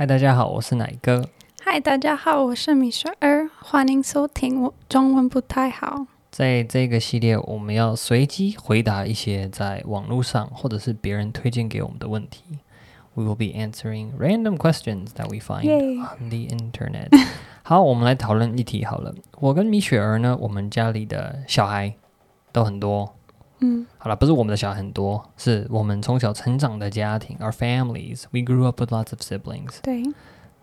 嗨，大家好，我是奶哥。嗨，大家好，我是米雪儿，欢迎收听。我中文不太好。在这个系列，我们要随机回答一些在网络上或者是别人推荐给我们的问题。We will be answering random questions that we find on the internet. 好，我们来讨论一题好了。我跟米雪儿呢，我们家里的小孩都很多。嗯，好了，不是我们的小孩很多，是我们从小成长的家庭，our families. We grew up with lots of siblings. 对，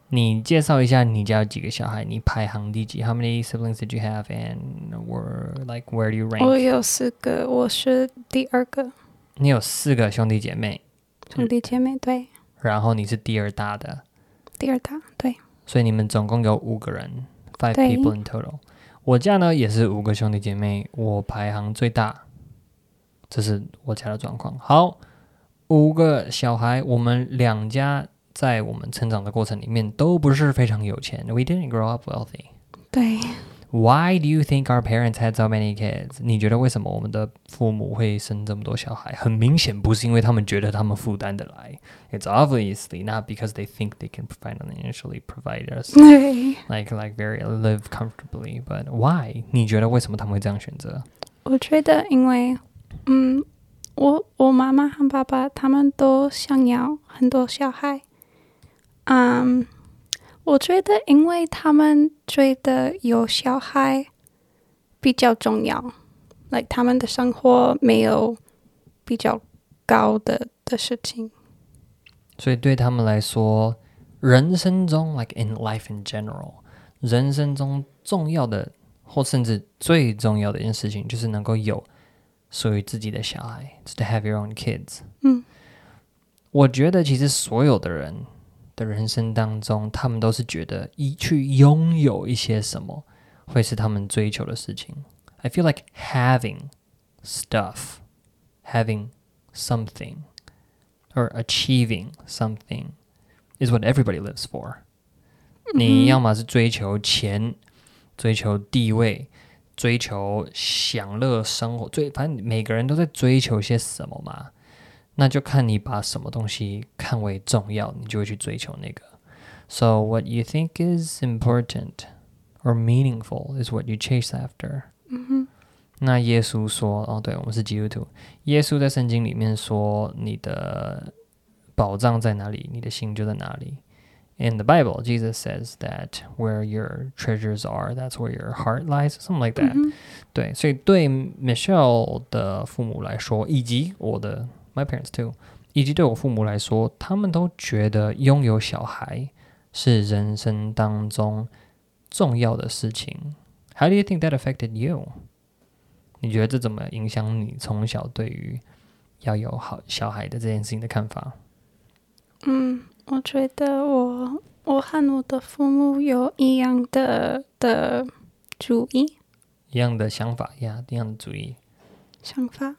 你介绍一下你家有几个小孩？你排行第几？How many siblings did you have? And were like where do you rank? 有四个，我是第二个你有四个兄弟姐妹，兄弟姐妹，对，然后你是第二大的，第二大，对，所以你们总共有五个人，five people in total。我家呢也是五个兄弟姐妹，我排行最大，这是我家的状况。好，五个小孩，我们两家在我们成长的过程里面都不是非常有钱，we didn't grow up wealthy。对，Why do you think our parents had so many kids？你觉得为什么我们的父母会生这么多小孩？很明显不是因为他们觉得他们负担得来。It's obviously not because they think they can financially provide us，like like very live comfortably. But why？你觉得为什么他们会这样选择？我觉得因为，嗯，我我妈妈和爸爸他们都想要很多小孩，嗯，我觉得因为他们觉得有小孩比较重要，like 他们的生活没有比较高的的事情。所以对他们来说，人生中 like in life in general，人生中重要的或甚至最重要的一件事情，就是能够有属于自己的小孩，to have your own kids。嗯，我觉得其实所有的人的人生当中，他们都是觉得一去拥有一些什么，会是他们追求的事情。I feel like having stuff, having something, or achieving something is what everybody lives for. 你要么是追求钱，追求地位， 追求享乐生活，追反正每个人都在追求些什么嘛。那就看你把什么东西看为重要，你就会去追求那个。So what you think is important or meaningful is what you chase after. 那耶稣说，哦，对，我们是基督徒。耶稣在圣经里面说，你的宝藏在哪里，你的心就在哪里。In the Bible, Jesus says that where your treasures are, that's where your heart lies, something like that. 对，所以对 Michelle 的父母来说，以及我的 my parents too，以及对我父母来说，他们都觉得拥有小孩是人生当中重要的事情。How do you think that affected you？你觉得这怎么影响你从小对于要有好小孩的这件事情的看法？嗯， 我觉得我我和我的父母有一样的的主意一样的想法呀，一样的主意。想法，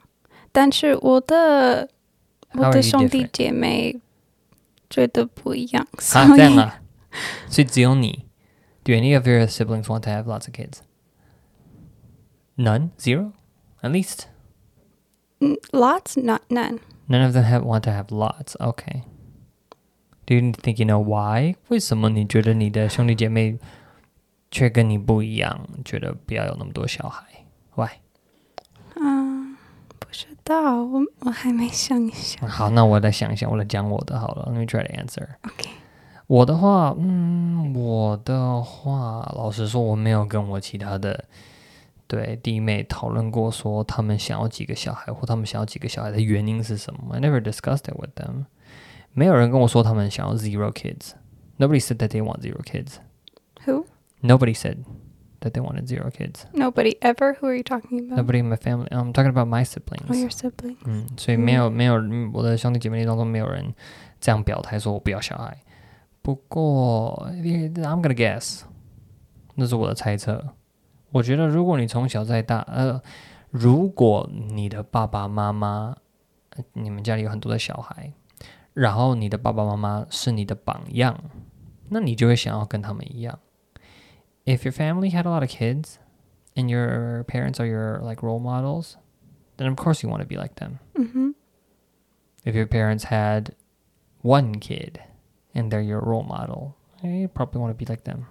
但是我的 How 我 are 的 you 兄弟 different？姐妹觉得不一样，所啊，以这样啊，所以只有你。Do any of your siblings want to have lots of kids? None? Zero? At least? 嗯 lots not none。 None of them have want to have lots. Okay. Do you think you know why? 为什么你觉得你的兄弟姐妹却跟你不一样，觉得不要有那么多小孩？Why？嗯，不知道，我我还没想一想。好，那我来想一想，我来讲我的好了。Let me try to answer. OK，我的话，嗯，我的话，老实说，我没有跟我其他的对弟妹讨论过，说他们想要几个小孩，或他们想要几个小孩的原因是什么。I never discussed it with them. 没有人跟我说他们想要 zero kids. Nobody said that they want zero kids. Who? Nobody said that they wanted zero kids. Nobody ever. Who are you talking about? Nobody in my family. I'm talking about my Oh, siblings. your sibling. 嗯，所以没有没有嗯我的兄弟姐妹当中没有人这样表态说我不要小孩。不过，I'm gonna guess，那是我的猜测。我觉得如果你从小在大，呃，如果你的爸爸妈妈，呃你们家里有很多的小孩， 然后你的爸爸妈妈是你的榜样，那你就会想要跟他们一样。If your family had a lot of kids and your parents are your like role models, then of course you want to be like them. Mhm. If your parents had one kid and they're your role model, you probably want to be like them.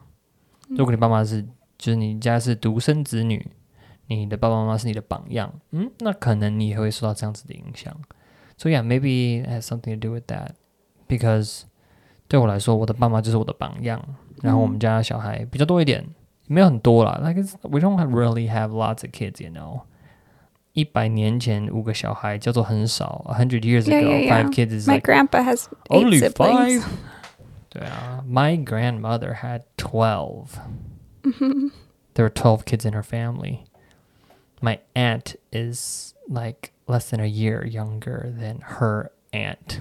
如果你爸妈是，就是你家是独生子女，你的爸爸妈妈是你的榜样，嗯，那可能你也会受到这样子的影响。 So yeah, maybe it has something to do with that. Because 对我来说，我的爸妈就是我的榜样。然后我们家小孩比较多一点，没有很多啦。Like we don't really have lots of kids, you know. 一百年前五个小孩叫做很少。A hundred years ago, Yeah, yeah, yeah. five kids is My like grandpa has eight only siblings. five. 对啊，My grandmother had twelve. Mm-hmm. There were twelve kids in her family. My aunt is like less than a year younger than her aunt.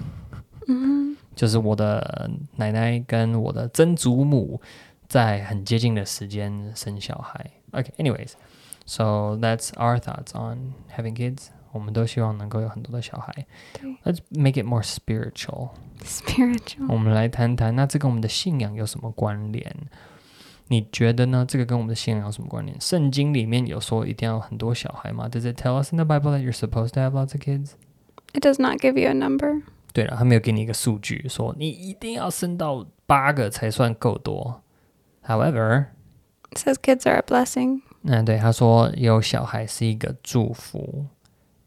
就是我的奶奶跟我的曾祖母在很接近的时间生小孩。Okay, anyways, so that's our thoughts on having kids. 我们都希望能够有很多的小孩。对 Let's make it more spiritual. Spiritual. 我们来谈谈，那这跟我们的信仰有什么关联？ 你觉得呢？这个跟我们的信仰有什么关联？圣经里面有说一定要有很多小孩吗？Does it tell us in the Bible that you're supposed to have lots of kids？ It does not give you a number. 对了，他没有给你一个数据，说你一定要生到八个才算够多。However， It says kids are a blessing. 嗯，对，他说有小孩是一个祝福。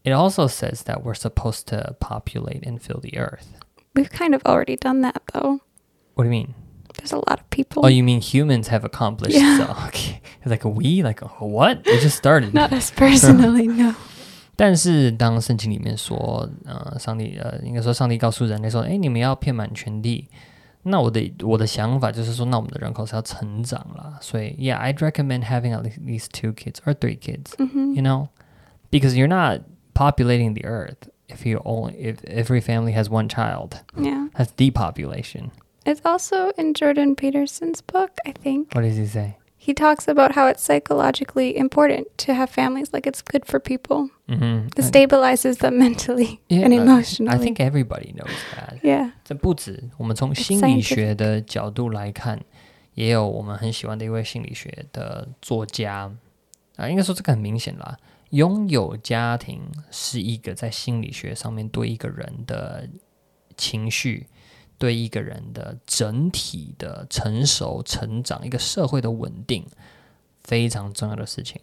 It also says that we're supposed to populate and fill the earth. We've kind of already done that though. What do you mean? There's a lot of people. Oh, you mean humans have accomplished? Yeah. So, okay, like we, like what? It just started. Not us personally, no. 但是当圣经里面说，呃，上帝，呃，应该说上帝告诉人类说，哎，你们要遍满全地。那我的我的想法就是说，那我们的人口是要成长啦。所以，Yeah, I'd recommend having at least two kids or three kids. You know, because you're not populating the earth if you only if every family has one child. Yeah. That's depopulation. It's also in Jordan Peterson's book, I think. What does he say? He talks about how it's psychologically important to have families, like it's good for people. Mm-hmm. It stabilizes them mentally Yeah, and I- emotionally. I think everybody knows that. Yeah. 这不止，我们从 It's 心理学的角度来看，也有我们很喜欢的一位心理学的作家啊，应该说这个很明显啦。拥有家庭是一个在心理学上面对一个人的情绪、 对一个人的整体的成熟、成长、一个社会的稳定非常重要的事情。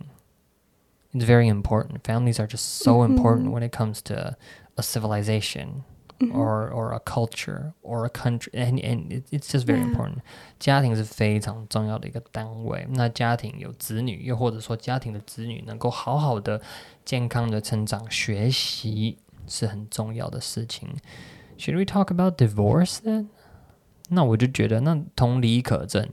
It's very important. Families are just so important when it comes to a civilization or or a culture or a country, and and it, it's just very important. 家庭是非常重要的一个单位。那家庭有子女，又或者说家庭的子女能够好好的、健康的成长、学习，是很重要的事情。Should we talk about divorce then? 那我就觉得，那同理可证。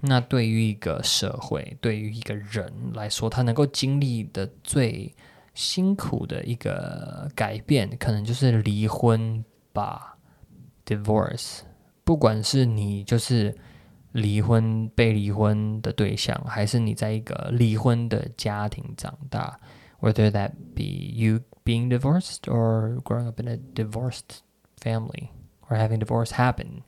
那对于一个社会，对于一个人来说，他能够经历的最辛苦的一个改变，可能就是离婚吧，divorce。不管是你就是离婚被离婚的对象，还是你在一个离婚的家庭长大，whether that be you being divorced or growing up in a divorced family or having divorce happen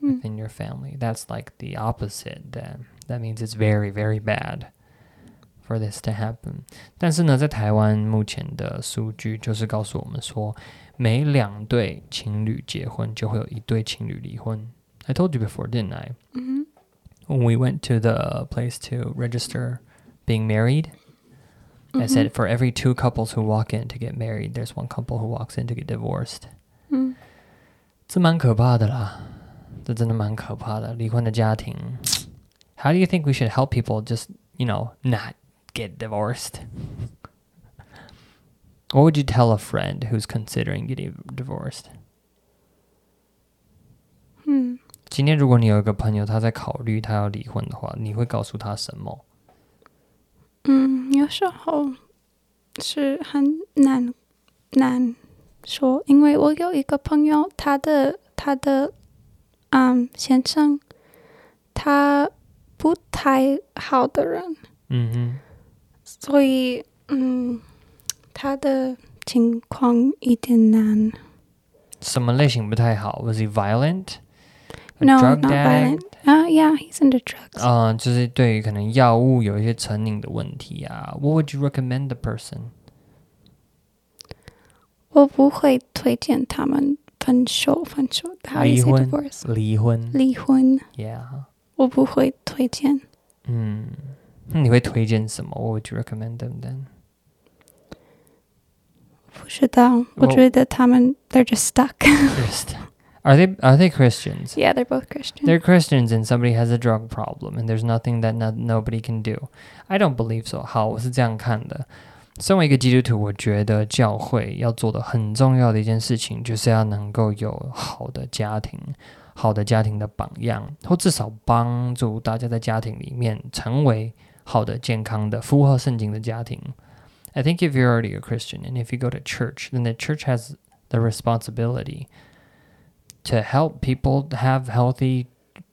within your family. That's like the opposite. That that means it's very very bad for this to happen. 但是呢，在台湾目前的数据就是告诉我们说，每两对情侣结婚就会有一对情侣离婚。I told you before, didn't I? When we went to the place to register being married, I said for every two couples who walk in to get married, there's one couple who walks in to get divorced. 这蛮可怕的啦，这真的蛮可怕的。离婚的家庭，How do you think we should help people just, you know, not get divorced? What would you tell a friend who's considering getting divorced? 嗯今天如果你有一个朋友他在考虑他要离婚的话，你会告诉他什么？嗯，有时候是很难难 说，因为我有一个朋友，他的他的嗯先生，他不太好的人，嗯所以嗯，他的情况一点难。什么类型不太好？Was he violent? No, not violent. Uh, yeah, he's into drugs. 啊、就是对于可能药物有一些成瘾的问题啊。What would you recommend the person? 我不会推荐他们 分手，分手。How do 离 you say 婚 divorce？离婚离婚， ，Yeah，我不会推荐。嗯，那你会推荐什么？What would you recommend them then？不知道，我觉得他们 they're just stuck. Just are they are they Christians? yeah, they're both Christian. They're Christians and somebody has a drug problem and there's nothing that no, nobody can do. I don't believe so. 好，我是这样看的。 身为一个基督徒，我觉得教会要做的很重要的一件事情，就是要能够有好的家庭，好的家庭的榜样，或至少帮助大家在家庭里面成为好的、健康的、符合圣经的家庭。I think if you're already a Christian and if you go to church, then the church has the responsibility to help people have healthy,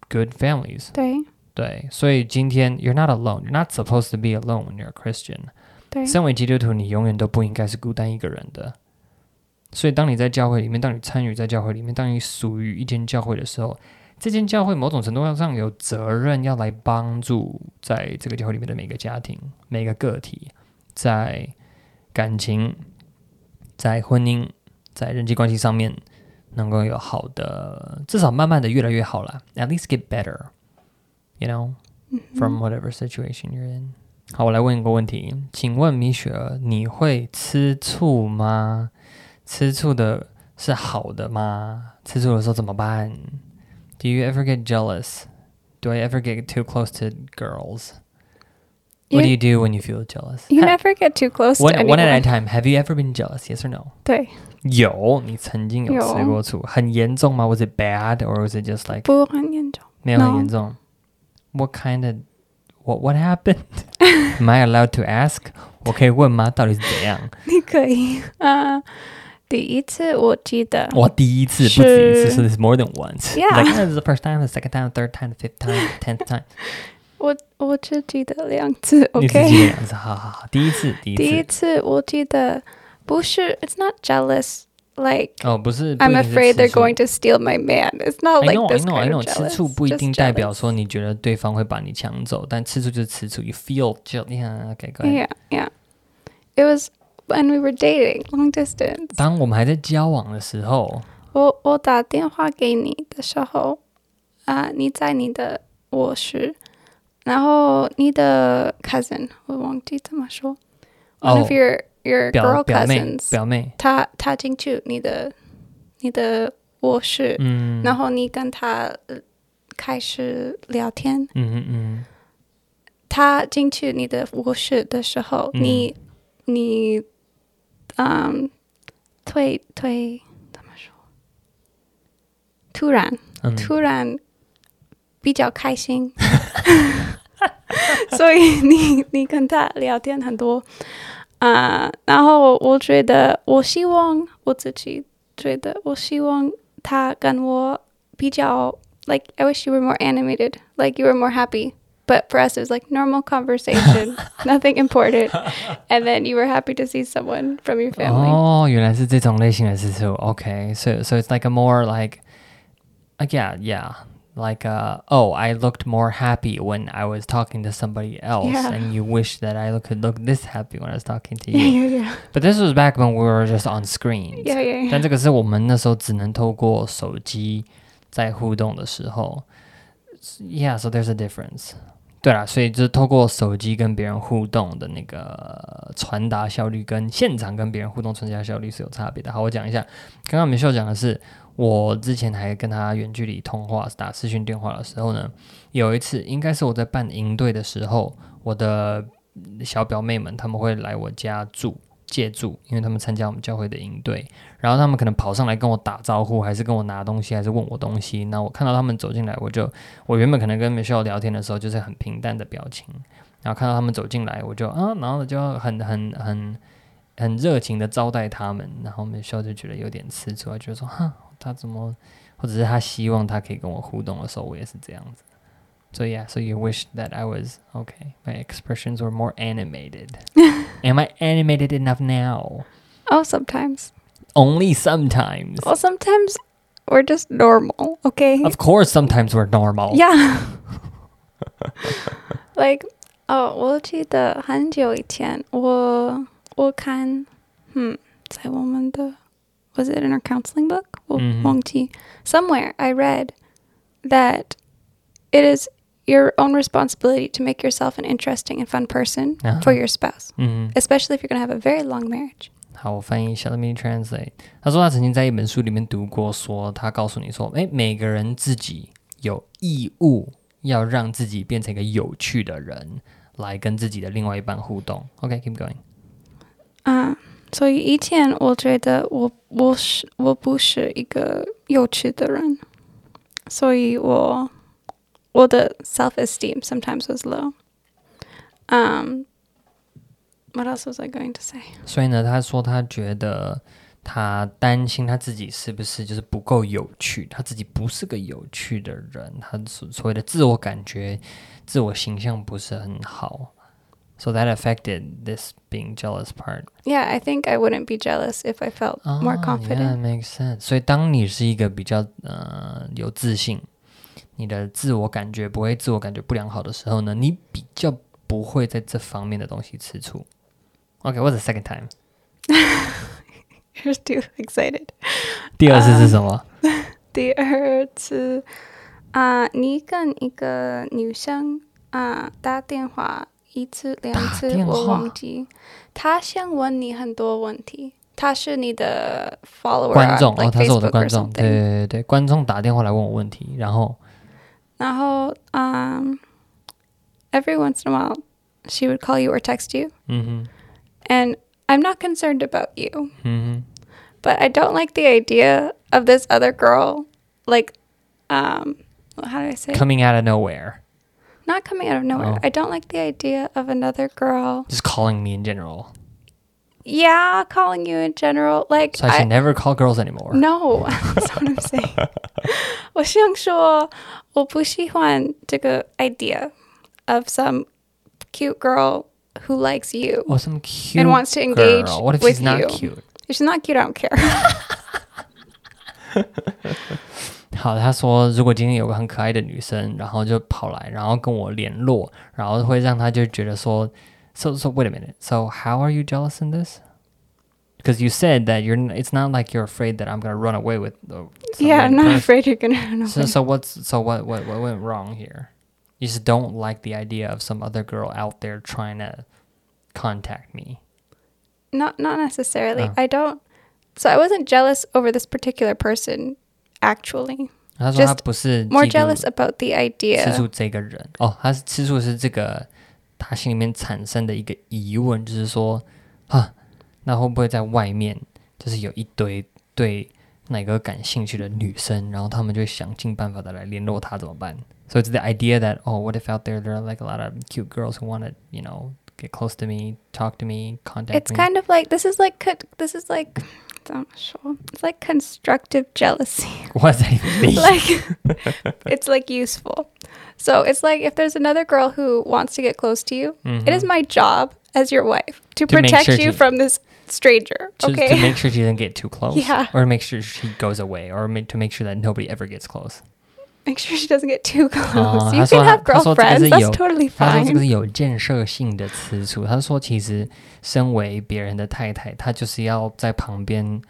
good families. 对对，所以今天 you're not alone. You're not supposed to be alone when you're a Christian. 对身为基督徒，你永远都不应该是孤单一个人的。所以，当你在教会里面，当你参与在教会里面，当你属于一间教会的时候，这间教会某种程度上有责任要来帮助在这个教会里面的每个家庭、每个个体，在感情、在婚姻、在人际关系上面，能够有好的，至少慢慢的越来越好了。At least get better, you know, from whatever situation you're in. 好，我来问一个问题，请问米雪儿，你会吃醋吗？吃醋的是好的吗？吃醋的时候怎么办？Do you ever get jealous? Do I ever get too close to girls? What do you do when you feel jealous? You Ha- never get too close to one one at a anyone. time. Have you ever been jealous? Yes or no? 对，有，你曾经有有吃过醋，很严重吗？Was it bad or was it just like 不很严重。没有很 No 严重？What kind of what what happened? Am I allowed to ask? 我可以问吗？到底是怎样？你可以啊。第一次我记得，我第一次不止一次，是是 more than once. Yeah. Like this is the first time, the second time, the third time, the fifth time, the tenth time. 我我只记得两次你只记得，OK。两次，好好好，第一次，第一第一次。次我记得不是，It's not jealous. Like 哦，不是。不 I'm 一定是 afraid 吃 they're 醋 going to steal my man. It's not I like know, I this know, I kind know. of 吃 jealous. 醋不一 just 定代表 jealous. 说你觉得对方会把你抢走，但吃醋就是吃醋。You feel just yeah, okay, go ahead. Yeah, yeah. It was when we were dating, long distance. 当我们还在交往的时候，我我打电话给你的时候，啊、你在你的卧室，然后你的 cousin 我忘记怎么说、o n e of 哦 your your 表 girl 表妹 cousins，表妹，他他进去你的你的卧室，嗯，然后你跟他呃开始聊天。嗯嗯嗯，他进去你的卧室的时候，嗯。你你嗯推推怎么说？突然嗯。突然比较开心，所以你你跟他聊天很多啊、然后我觉得我希望我自己觉得我希望他跟我比较 like I wish you were more animated like you were more happy but for us it was like normal conversation nothing important and then you were happy to see someone from your family 哦，原来是这种类型的吃醋。Okay, so so it's like a more like, uh, yeah, yeah, like uh, oh, I looked more happy when I was talking to somebody else, Yeah. and you wish that I look- could look this happy when I was talking to yeah you. yeah yeah But this was back when we were just on screens. yeah yeah, yeah. 但这个是我们那时候只能透过手机在互动的时候。Yeah, so there's a difference. 对啦，所以就是透过手机跟别人互动的那个传达效率，跟现场跟别人互动传达效率是有差别的。好，我讲一下，刚刚美秀讲的是， 我之前还跟他远距离通话打视讯电话的时候呢，有一次应该是我在办营队的时候，我的小表妹们他们会来我家住借住，因为他们参加我们教会的营队，然后他们可能跑上来跟我打招呼，还是跟我拿东西，还是问我东西。那我看到他们走进来，我就我原本可能跟 Michelle 聊天的时候就是很平淡的表情，然后看到他们走进来，我就啊，然后就很很很很热情的招待他们，然后 Michelle 就觉得有点吃醋，觉得说哈，他怎么，或者是他希望他可以跟我互动的时候，我也是这样子。So yeah, so you wish that I was okay. My expressions were more animated. Am I animated enough now? oh sometimes Only sometimes. well sometimes we're just normal okay Of course, sometimes we're normal. Yeah. like 哦，我记得很久以前，我我看，嗯，在我们的 was it in our counseling book? 我 Mhm. 忘记 somewhere I read that it is your own responsibility to make yourself an interesting and fun person Uh-huh. for your spouse, 嗯， especially if you're going to have a very long marriage. 好，我翻译一下，Let me translate。他说他曾经在一本书里面读过说他告诉你说，诶，每个人自己有义务要让自己变成一个有趣的人，来跟自己的另外一半互动。OK，keep、going。啊， 所以以前我觉得我我是我不是一个有趣的人，所以我我的 self esteem sometimes was low. Um, what else was I going to say? 所以呢，他说他觉得他担心他自己是不是就是不够有趣，他自己不是个有趣的人，他所所谓的自我感觉、自我形象不是很好。So that affected this being jealous part. Yeah, I think I wouldn't be jealous if I felt more 啊 confident. Yeah, makes sense. 所以当你是一个比较呃有自信，你的自我感觉不会自我感觉不良好的时候呢，你比较不会在这方面的东西吃醋。Okay, what's the second time? You're too excited. 第二次是什么？第二次啊，你跟一个女生啊打电话 一次两次打电，话我忘记。她想问你很多问题，她是你的 follower，观众 on, 哦， like 他是我的 Facebook 观 or 众，对 something 对对对，观众打电话来问我问题，然后然后um, every once in a while she would call you or text you, 嗯 and I'm not concerned about you, 哼嗯 but I don't like the idea of this other girl, like, um, how do I say?哼 it? ，coming out of nowhere, not coming out of nowhere. Oh. I don't like the idea of another girl. just calling me in general. Yeah, calling you in general. Like, So I I, should never call girls anymore. no, that's what I'm saying. 我想说，我不喜欢这个 idea of some cute girl who likes you. Or some cute And wants to engage girl. What if with she's not you. cute? If she's not cute, I don't care. 好，他说如果今天有个很可爱的女生，然后就跑来，然后跟我联络，然后会让他就觉得说，so so wait a minute, so how are you jealous in this? Because you said that you're, n- it's not like you're afraid that I'm gonna run away with. Uh, some yeah, I'm random not person. afraid you're gonna run away. So so what's so what what what went wrong here? You just don't like the idea of some other girl out there trying to contact me. not not necessarily. Oh. I don't. So I wasn't jealous over this particular person, actually. 他说他 Just 不是 More 嫉妒 jealous about the 吃 idea. 醋这个人哦，他是吃醋是这个他心里面产生的一个疑问，就是说啊，那会不会在外面就是有一堆对哪个感兴趣的女生，然后他们就会想尽办法的来联络他怎么办？So it's the idea that oh, what if out there there are like a lot of cute girls who want to you know get close to me, talk to me, contact It's me. kind of like this is like co- this is like I'm not sure. It's like constructive jealousy. What does that even mean? like it's like useful. So it's like if there's another girl who wants to get close to you, it is Mhm. my job as your wife to, To protect sure you she- from this stranger. to, okay. to make sure she doesn't get too close, Yeah. or make sure she goes away, or make, to make sure that nobody ever gets close make sure she doesn't get too close. 哦 you 他说 can 他 have 他说这个 girlfriends. 是 That's 有 totally 他说这个 fine. 是有建设性的吃醋。他说，其实身为别人的太太，她就是要在旁边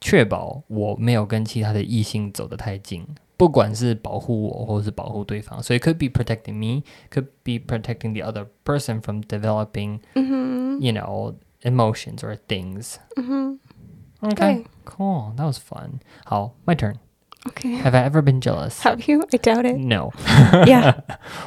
确保我没有跟其他的异性走得太近，不管是保护我或者是保护对方。所以 could be protecting me, could be protecting the other person from developing, hmm you know, emotions or things. hmm Okay, Okay. cool. That was fun. 好，my turn. Okay. Have I ever been jealous? Have you? I doubt it. No. Yeah.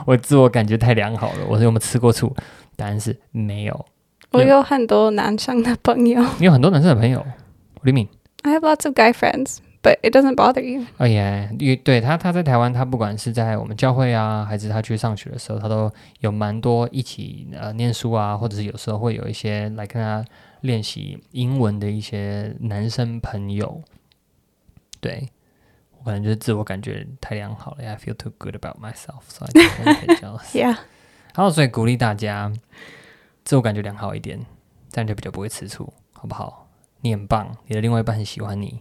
我自我感觉太良好了。我说有没有吃过醋？答案是没有。我有很多男生的朋友。你有很多男生的朋友，What do you mean？ I have lots of guy friends, but it doesn't bother you. 哦耶，因为对他他在台湾，他不管是在我们教会啊，还是他去上学的时候，他都有蛮多一起呃念书啊，或者是有时候会有一些来跟他练习英文的一些男生朋友。对 我可能就是自我感觉太良好了，I feel too good about myself, so I get a little bit jealous. Yeah. 然后所以鼓励大家自我感觉良好一点，这样就比较不会吃醋，好不好？你很棒，你的另外一半很喜欢你。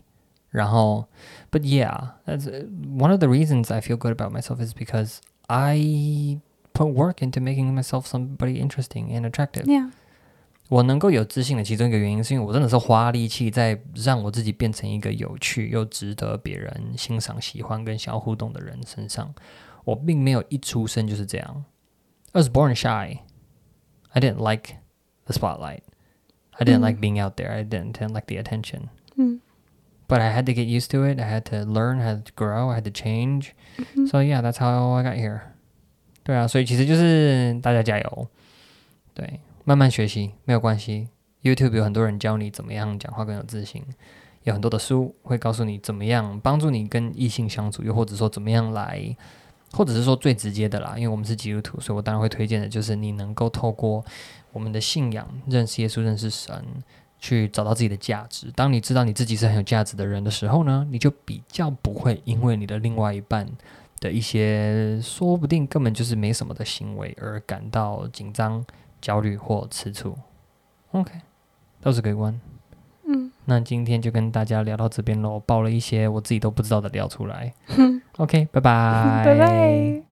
然后，But yeah, that's uh, one of the reasons I feel good about myself is because I put work into making myself somebody interesting and attractive. Yeah. 我能够有自信的其中一个原因，是因为我真的是花力气在让我自己变成一个有趣又值得别人欣赏、喜欢跟想要互动的人身上。我并没有一出生就是这样。I was born shy. I didn't like the spotlight. I didn't like being out there. I didn't, didn't like the attention. 嗯 But I had to get used to it. I had to learn, I had to grow, I had to change. So yeah, that's how I got here. 对啊，所以其实就是大家加油，对，慢慢学习没有关系。YouTube 有很多人教你怎么样讲话更有自信，有很多的书会告诉你怎么样帮助你跟异性相处，又或者说怎么样来，或者是说最直接的啦，因为我们是基督徒，所以我当然会推荐的就是你能够透过我们的信仰认识耶稣、认识神，去找到自己的价值。当你知道你自己是很有价值的人的时候呢，你就比较不会因为你的另外一半的一些说不定根本就是没什么的行为而感到紧张、焦虑或吃醋。OK，都是个关。嗯那今天就跟大家聊到这边喽，爆了一些我自己都不知道的料出来。OK，拜拜，拜拜。